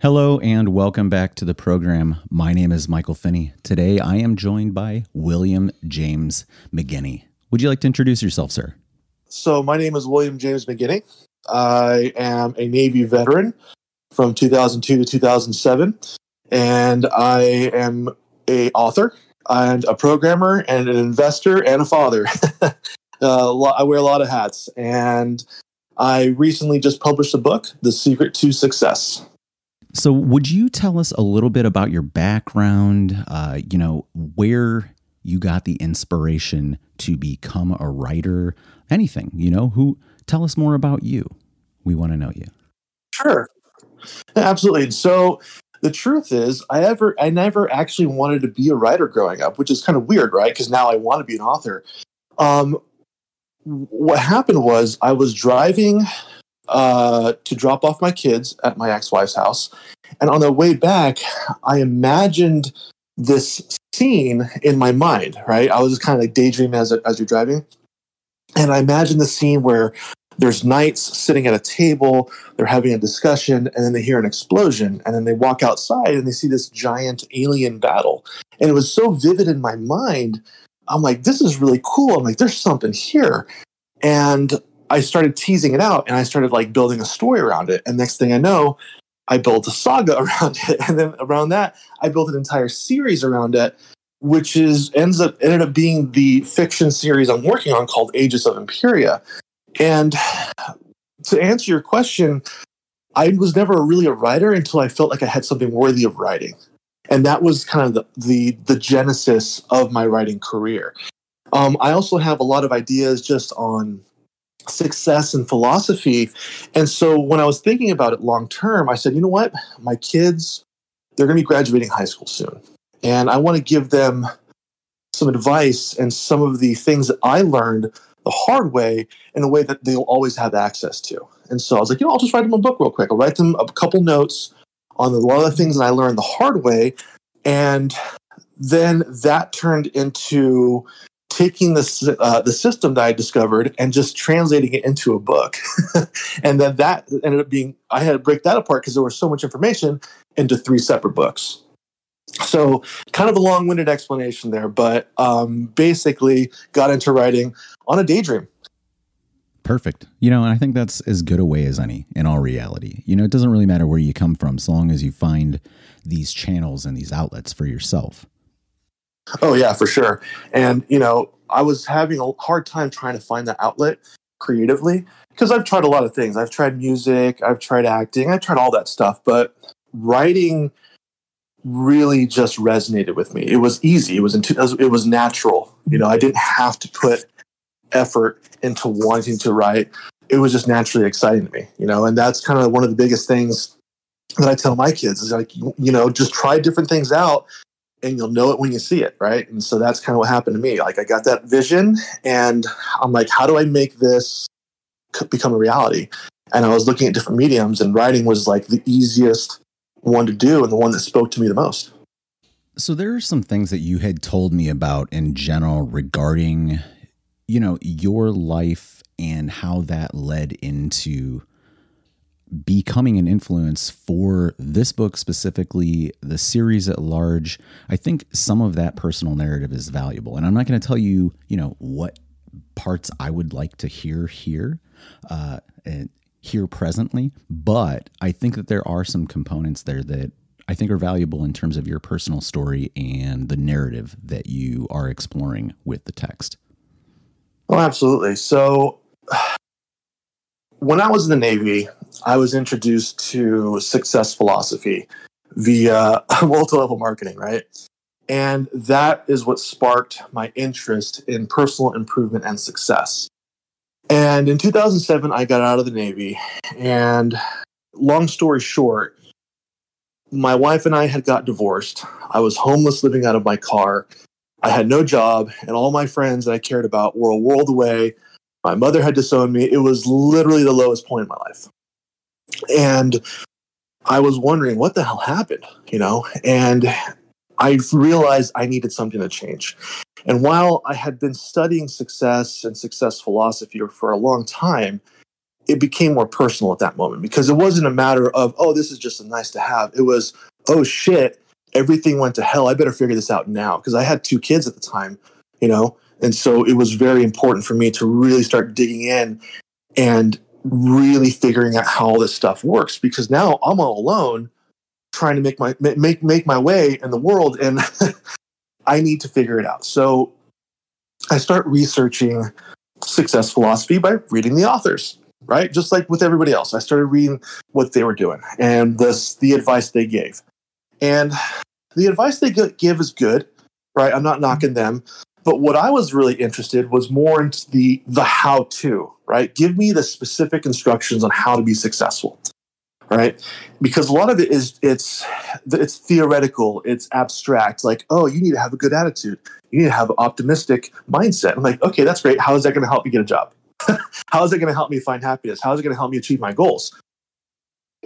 Hello and welcome back to the program. My name is Michael Finney. Today I am joined by William James Megenney. Would you like to introduce yourself, sir? So, my name is William James Megenney. I am a Navy veteran from 2002 to 2007, and I am a author and a programmer and an investor and a father. uh, I wear a lot of hats, and I recently just published a book, The Secret to Success. So, would you tell us a little bit about your background? Uh, you know, where you got the inspiration to become a writer? Anything, you know, who tell us more about you. We want to know you. Sure. Absolutely. So, the truth is, I ever, I never actually wanted to be a writer growing up, which is kind of weird, right? Because now I want to be an author. Um, what happened was I was driving uh, to drop off my kids at my ex-wife's house, and on the way back, I imagined this scene in my mind. Right, I was just kind of like daydreaming as as you're driving, and I imagined the scene where there's knights sitting at a table, they're having a discussion, and then they hear an explosion, and then they walk outside and they see this giant alien battle. And it was so vivid in my mind. I'm like, this is really cool. I'm like, there's something here. And I started teasing it out and I started like building a story around it. And next thing I know, I built a saga around it. And then around that, I built an entire series around it, which is ends up ended up being the fiction series I'm working on called Aegis of Imperia. And to answer your question, I was never really a writer until I felt like I had something worthy of writing. And that was kind of the the, the genesis of my writing career. Um, I also have a lot of ideas just on success and philosophy. And so when I was thinking about it long term, I said, you know what? My kids, they're going to be graduating high school soon. And I want to give them some advice and some of the things that I learned the hard way in a way that they'll always have access to. And so I was like, you know, I'll just write them a book real quick. I'll write them a couple notes on a lot of the things that I learned the hard way. And then that turned into taking the uh, the system that I discovered and just translating it into a book. and then that ended up being, I had to break that apart because there was so much information into three separate books. So, kind of a long winded explanation there, but um, basically got into writing on a daydream. Perfect. You know, and I think that's as good a way as any in all reality. You know, it doesn't really matter where you come from, so long as you find these channels and these outlets for yourself. Oh, yeah, for sure. And, you know, I was having a hard time trying to find the outlet creatively because I've tried a lot of things. I've tried music, I've tried acting, I've tried all that stuff, but writing really just resonated with me. It was easy. It was it was natural. You know, I didn't have to put effort into wanting to write. It was just naturally exciting to me, you know, and that's kind of one of the biggest things that I tell my kids is like, you know, just try different things out and you'll know it when you see it, right? And so that's kind of what happened to me. Like I got that vision and I'm like, how do I make this become a reality? And I was looking at different mediums and writing was like the easiest one to do and the one that spoke to me the most. So there are some things that you had told me about in general regarding you know your life and how that led into becoming an influence for this book specifically, the series at large. I think some of that personal narrative is valuable. And I'm not going to tell you, you know, what parts I would like to hear here. Uh, and here presently, but I think that there are some components there that I think are valuable in terms of your personal story and the narrative that you are exploring with the text. Oh, absolutely. So, when I was in the Navy, I was introduced to success philosophy via multi level marketing, right? And that is what sparked my interest in personal improvement and success. And in 2007, I got out of the Navy. And long story short, my wife and I had got divorced. I was homeless living out of my car. I had no job, and all my friends that I cared about were a world away. My mother had disowned me. It was literally the lowest point in my life. And I was wondering what the hell happened, you know? And I realized I needed something to change. And while I had been studying success and success philosophy for a long time, it became more personal at that moment because it wasn't a matter of, oh, this is just a nice to have. It was, oh shit, everything went to hell. I better figure this out now because I had two kids at the time, you know? And so it was very important for me to really start digging in and really figuring out how all this stuff works because now I'm all alone trying to make my make make my way in the world and I need to figure it out. So I start researching success philosophy by reading the authors, right? Just like with everybody else. I started reading what they were doing and this the advice they gave. And the advice they give is good, right? I'm not knocking them. But what I was really interested was more into the the how to, right? Give me the specific instructions on how to be successful, right? Because a lot of it is it's it's theoretical, it's abstract. Like, oh, you need to have a good attitude, you need to have an optimistic mindset. I'm like, okay, that's great. How is that going to help me get a job? how is it going to help me find happiness? How is it going to help me achieve my goals?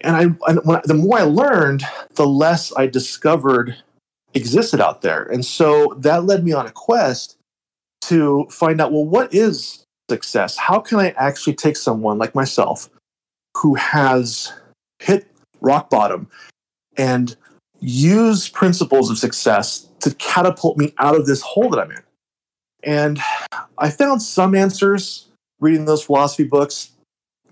And I, and when, the more I learned, the less I discovered existed out there. And so that led me on a quest to find out well, what is success? How can I actually take someone like myself who has hit rock bottom and use principles of success to catapult me out of this hole that I'm in? And I found some answers reading those philosophy books,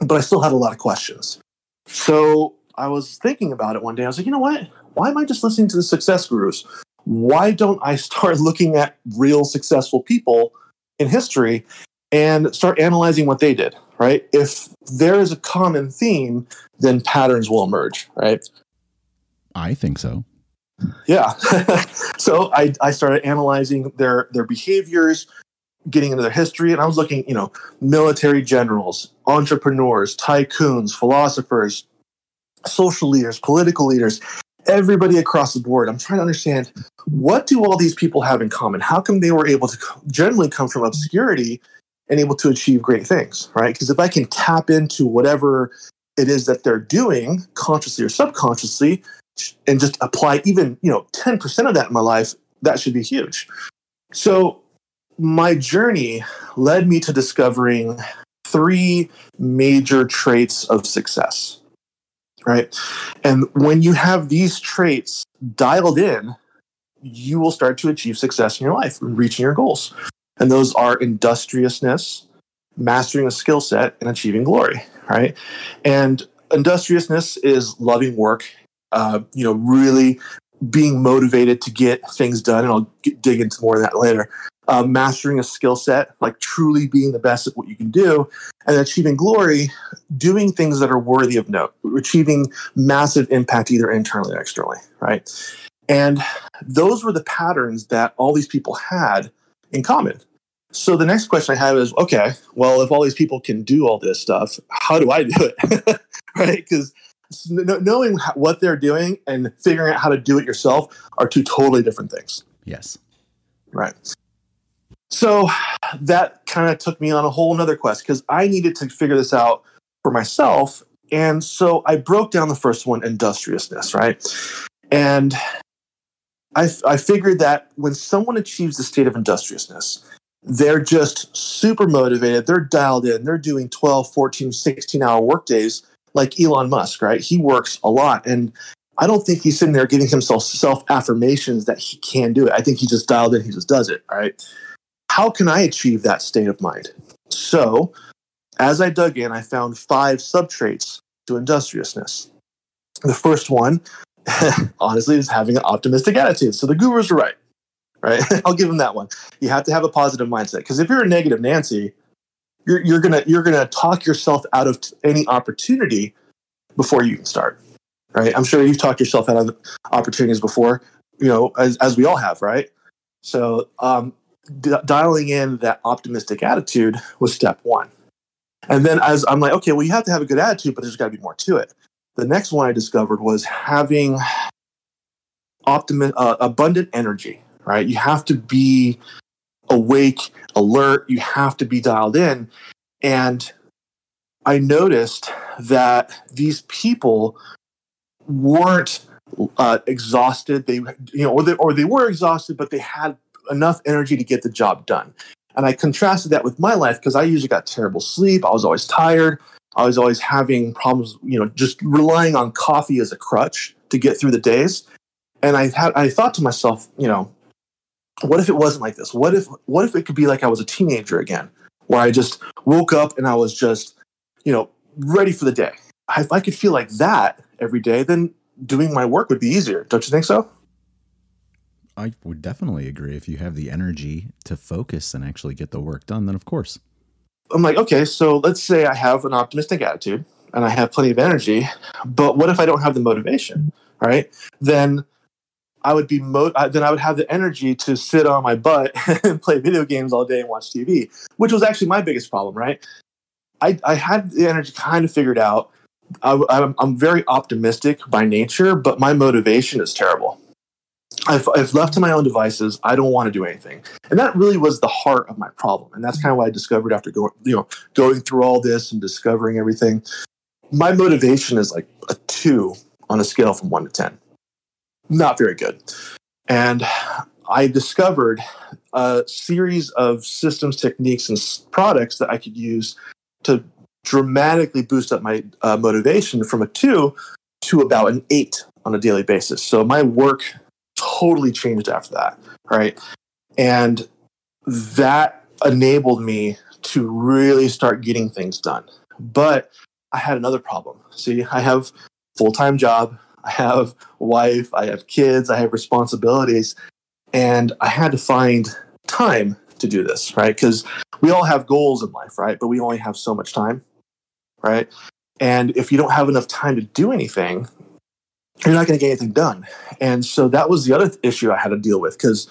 but I still had a lot of questions. So I was thinking about it one day. I was like, you know what? Why am I just listening to the success gurus? Why don't I start looking at real successful people in history and start analyzing what they did, right? If there is a common theme, then patterns will emerge, right? I think so. Yeah. so I, I started analyzing their their behaviors, getting into their history, and I was looking, you know, military generals, entrepreneurs, tycoons, philosophers, social leaders, political leaders, everybody across the board. I'm trying to understand what do all these people have in common? How come they were able to generally come from obscurity and able to achieve great things, right? Because if I can tap into whatever it is that they're doing consciously or subconsciously and just apply even, you know, 10% of that in my life, that should be huge. So my journey led me to discovering three major traits of success right? And when you have these traits dialed in, you will start to achieve success in your life and reaching your goals. And those are industriousness, mastering a skill set, and achieving glory, right? And industriousness is loving work, uh, you know, really being motivated to get things done. And I'll get, dig into more of that later uh, mastering a skill set, like truly being the best at what you can do, and achieving glory, doing things that are worthy of note, achieving massive impact either internally or externally, right? And those were the patterns that all these people had in common. So the next question I have is okay, well, if all these people can do all this stuff, how do I do it? right? Because knowing what they're doing and figuring out how to do it yourself are two totally different things. Yes. Right. So that kind of took me on a whole nother quest because I needed to figure this out for myself. And so I broke down the first one, industriousness, right? And I, I figured that when someone achieves the state of industriousness, they're just super motivated. They're dialed in. They're doing 12, 14, 16 hour workdays like Elon Musk, right? He works a lot. And I don't think he's sitting there giving himself self affirmations that he can do it. I think he just dialed in. He just does it, right? How can I achieve that state of mind? So, as I dug in, I found five subtraits to industriousness. The first one, honestly, is having an optimistic attitude. So the gurus are right, right? I'll give them that one. You have to have a positive mindset because if you're a negative Nancy, you're, you're gonna you're gonna talk yourself out of any opportunity before you can start, right? I'm sure you've talked yourself out of opportunities before, you know, as as we all have, right? So um, d- dialing in that optimistic attitude was step one. And then as I'm like, okay, well, you have to have a good attitude, but there's got to be more to it. The next one I discovered was having optimi- uh, abundant energy, right? You have to be awake, alert, you have to be dialed in. And I noticed that these people weren't uh, exhausted. They, you know, or they, or they were exhausted, but they had enough energy to get the job done. And I contrasted that with my life because I usually got terrible sleep. I was always tired. I was always having problems, you know, just relying on coffee as a crutch to get through the days. And I had I thought to myself, you know, what if it wasn't like this? What if what if it could be like I was a teenager again, where I just woke up and I was just, you know, ready for the day. If I could feel like that every day, then doing my work would be easier. Don't you think so? I would definitely agree. If you have the energy to focus and actually get the work done, then of course. I'm like, okay, so let's say I have an optimistic attitude and I have plenty of energy, but what if I don't have the motivation, right? Then I would be mo- uh, then I would have the energy to sit on my butt and play video games all day and watch TV, which was actually my biggest problem, right? I, I had the energy kind of figured out. I, I'm, I'm very optimistic by nature, but my motivation is terrible. If, if left to my own devices, I don't want to do anything, and that really was the heart of my problem. And that's kind of what I discovered after going, you know, going through all this and discovering everything. My motivation is like a two on a scale from one to ten, not very good. And I discovered a series of systems, techniques, and products that I could use to dramatically boost up my uh, motivation from a two to about an eight on a daily basis. So my work totally changed after that, right? And that enabled me to really start getting things done. But I had another problem. See, I have full-time job, I have wife, I have kids, I have responsibilities, and I had to find time to do this, right? Because we all have goals in life, right? But we only have so much time, right? And if you don't have enough time to do anything, you're not going to get anything done. And so that was the other issue I had to deal with because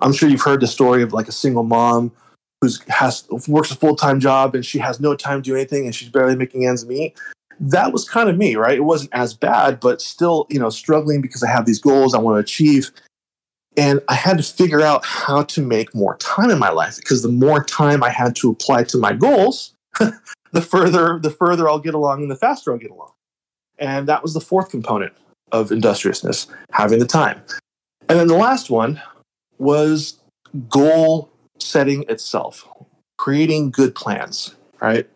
I'm sure you've heard the story of like a single mom who's has works a full time job and she has no time to do anything and she's barely making ends meet. That was kind of me, right? It wasn't as bad, but still, you know, struggling because I have these goals I want to achieve. And I had to figure out how to make more time in my life because the more time I had to apply to my goals, the further the further I'll get along and the faster I'll get along. And that was the fourth component of industriousness, having the time. And then the last one was goal setting itself, creating good plans, right?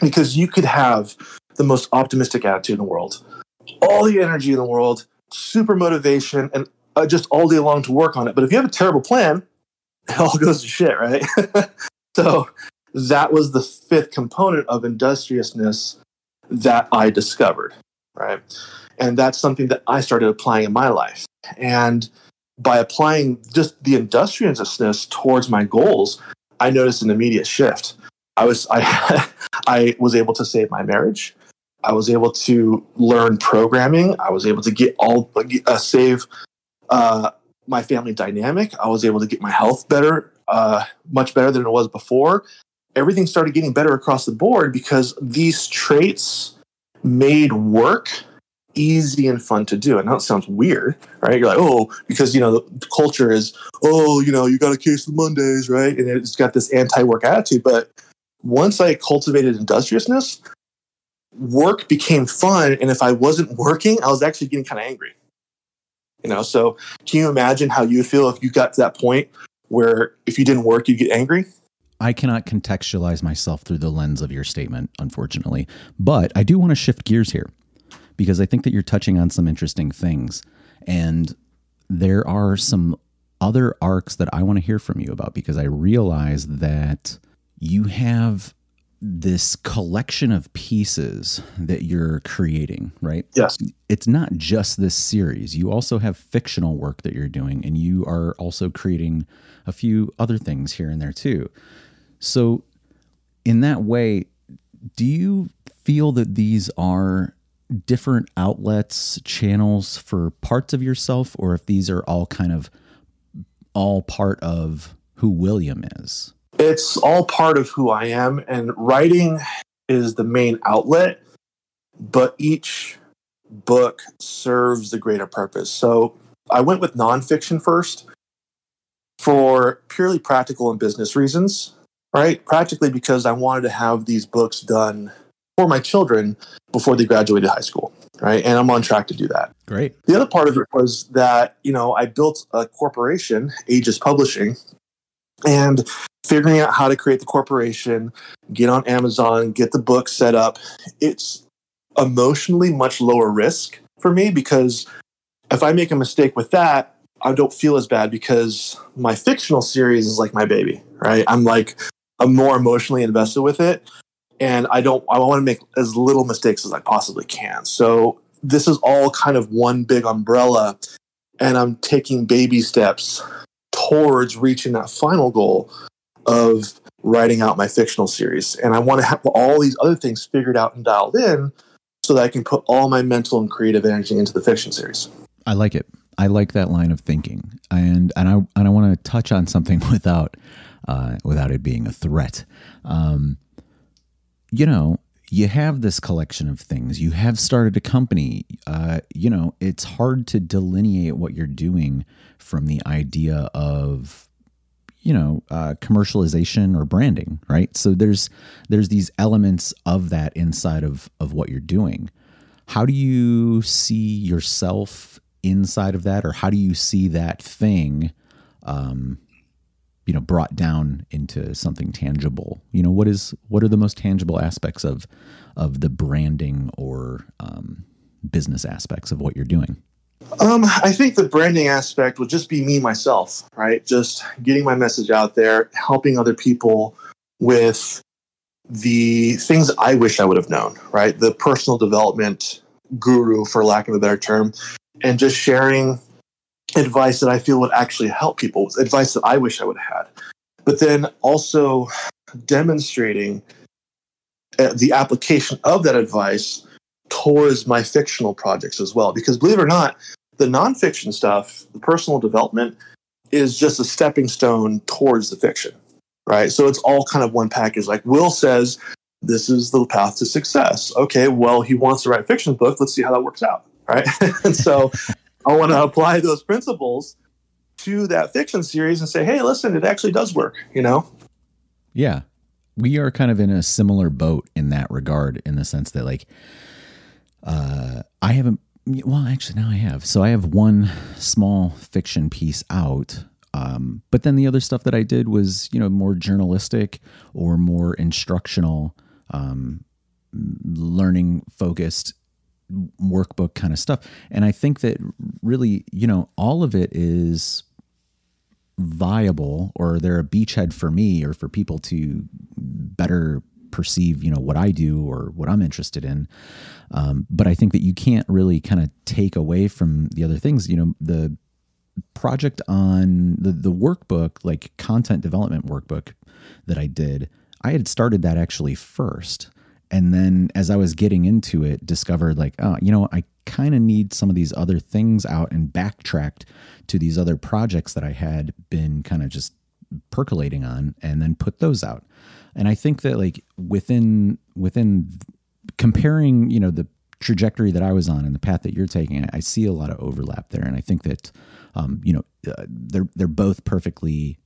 Because you could have the most optimistic attitude in the world, all the energy in the world, super motivation, and uh, just all day long to work on it. But if you have a terrible plan, it all goes to shit, right? so that was the fifth component of industriousness that I discovered, right? And that's something that I started applying in my life. And by applying just the industriousness towards my goals, I noticed an immediate shift. I was I I was able to save my marriage. I was able to learn programming. I was able to get all uh, save uh, my family dynamic. I was able to get my health better, uh, much better than it was before. Everything started getting better across the board because these traits made work easy and fun to do. And that sounds weird, right? You're like, oh, because you know the culture is, oh, you know, you got a case of Mondays, right? And it's got this anti-work attitude. But once I cultivated industriousness, work became fun. And if I wasn't working, I was actually getting kind of angry. You know, so can you imagine how you feel if you got to that point where if you didn't work, you'd get angry? I cannot contextualize myself through the lens of your statement, unfortunately. But I do want to shift gears here because I think that you're touching on some interesting things. And there are some other arcs that I want to hear from you about because I realize that you have this collection of pieces that you're creating, right? Yes. It's not just this series. You also have fictional work that you're doing, and you are also creating a few other things here and there too. So, in that way, do you feel that these are different outlets, channels for parts of yourself, or if these are all kind of all part of who William is? It's all part of who I am, and writing is the main outlet, but each book serves the greater purpose. So I went with nonfiction first for purely practical and business reasons, right? Practically because I wanted to have these books done for my children before they graduated high school right and i'm on track to do that great the other part of it was that you know i built a corporation aegis publishing and figuring out how to create the corporation, get on Amazon, get the book set up. It's emotionally much lower risk for me because if I make a mistake with that, I don't feel as bad because my fictional series is like my baby, right? I'm like, I'm more emotionally invested with it. And I don't, I want to make as little mistakes as I possibly can. So this is all kind of one big umbrella. And I'm taking baby steps towards reaching that final goal of writing out my fictional series. And I want to have all these other things figured out and dialed in so that I can put all my mental and creative energy into the fiction series. I like it. I like that line of thinking, and and I and I want to touch on something without uh, without it being a threat. Um, you know, you have this collection of things. You have started a company. Uh, you know, it's hard to delineate what you're doing from the idea of you know uh, commercialization or branding right so there's there's these elements of that inside of of what you're doing how do you see yourself inside of that or how do you see that thing um you know brought down into something tangible you know what is what are the most tangible aspects of of the branding or um, business aspects of what you're doing um, I think the branding aspect would just be me myself, right? Just getting my message out there, helping other people with the things I wish I would have known, right? The personal development guru, for lack of a better term, and just sharing advice that I feel would actually help people, advice that I wish I would have had. But then also demonstrating uh, the application of that advice towards my fictional projects as well. Because believe it or not, the nonfiction stuff, the personal development, is just a stepping stone towards the fiction, right? So it's all kind of one package. Like Will says, this is the path to success. Okay, well, he wants to write a fiction book. Let's see how that works out, right? and so I want to apply those principles to that fiction series and say, hey, listen, it actually does work, you know? Yeah. We are kind of in a similar boat in that regard, in the sense that, like, uh, I haven't. Well, actually, now I have. So I have one small fiction piece out, um, but then the other stuff that I did was, you know, more journalistic or more instructional, um, learning focused workbook kind of stuff. And I think that really, you know, all of it is viable or they're a beachhead for me or for people to better perceive you know what i do or what i'm interested in um, but i think that you can't really kind of take away from the other things you know the project on the the workbook like content development workbook that i did i had started that actually first and then as i was getting into it discovered like oh you know i kind of need some of these other things out and backtracked to these other projects that i had been kind of just percolating on and then put those out. And I think that like within within comparing, you know, the trajectory that I was on and the path that you're taking, I see a lot of overlap there, and I think that um, you know uh, they're they're both perfectly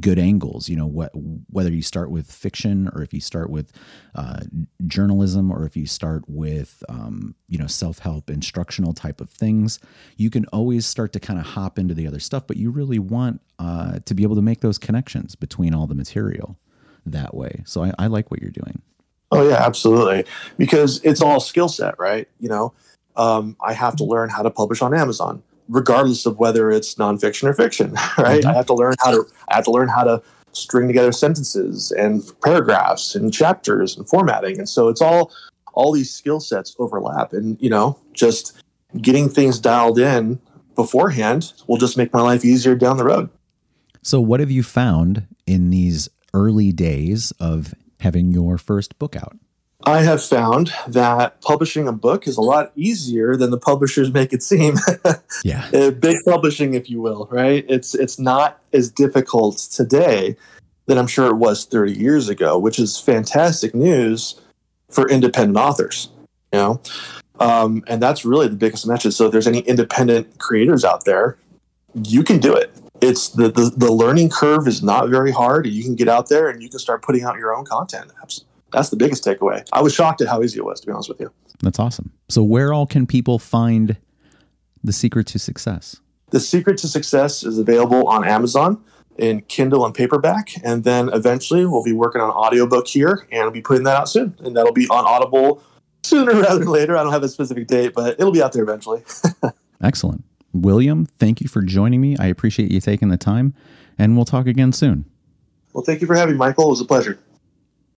good angles. You know, what whether you start with fiction or if you start with uh, journalism or if you start with um, you know self help instructional type of things, you can always start to kind of hop into the other stuff. But you really want uh, to be able to make those connections between all the material that way. So I, I like what you're doing. Oh yeah, absolutely. Because it's all skill set, right? You know, um, I have to learn how to publish on Amazon, regardless of whether it's nonfiction or fiction, right? Mm-hmm. I have to learn how to I have to learn how to string together sentences and paragraphs and chapters and formatting. And so it's all all these skill sets overlap. And, you know, just getting things dialed in beforehand will just make my life easier down the road. So what have you found in these early days of having your first book out? I have found that publishing a book is a lot easier than the publishers make it seem. yeah. Big publishing, if you will, right? It's it's not as difficult today than I'm sure it was 30 years ago, which is fantastic news for independent authors. You know, um, and that's really the biggest message. So if there's any independent creators out there, you can do it it's the, the, the learning curve is not very hard. You can get out there and you can start putting out your own content. That's the biggest takeaway. I was shocked at how easy it was, to be honest with you. That's awesome. So, where all can people find the secret to success? The secret to success is available on Amazon in Kindle and paperback. And then eventually we'll be working on audiobook here and we'll be putting that out soon. And that'll be on Audible sooner rather than later. I don't have a specific date, but it'll be out there eventually. Excellent. William, thank you for joining me. I appreciate you taking the time, and we'll talk again soon. Well, thank you for having me, Michael. It was a pleasure.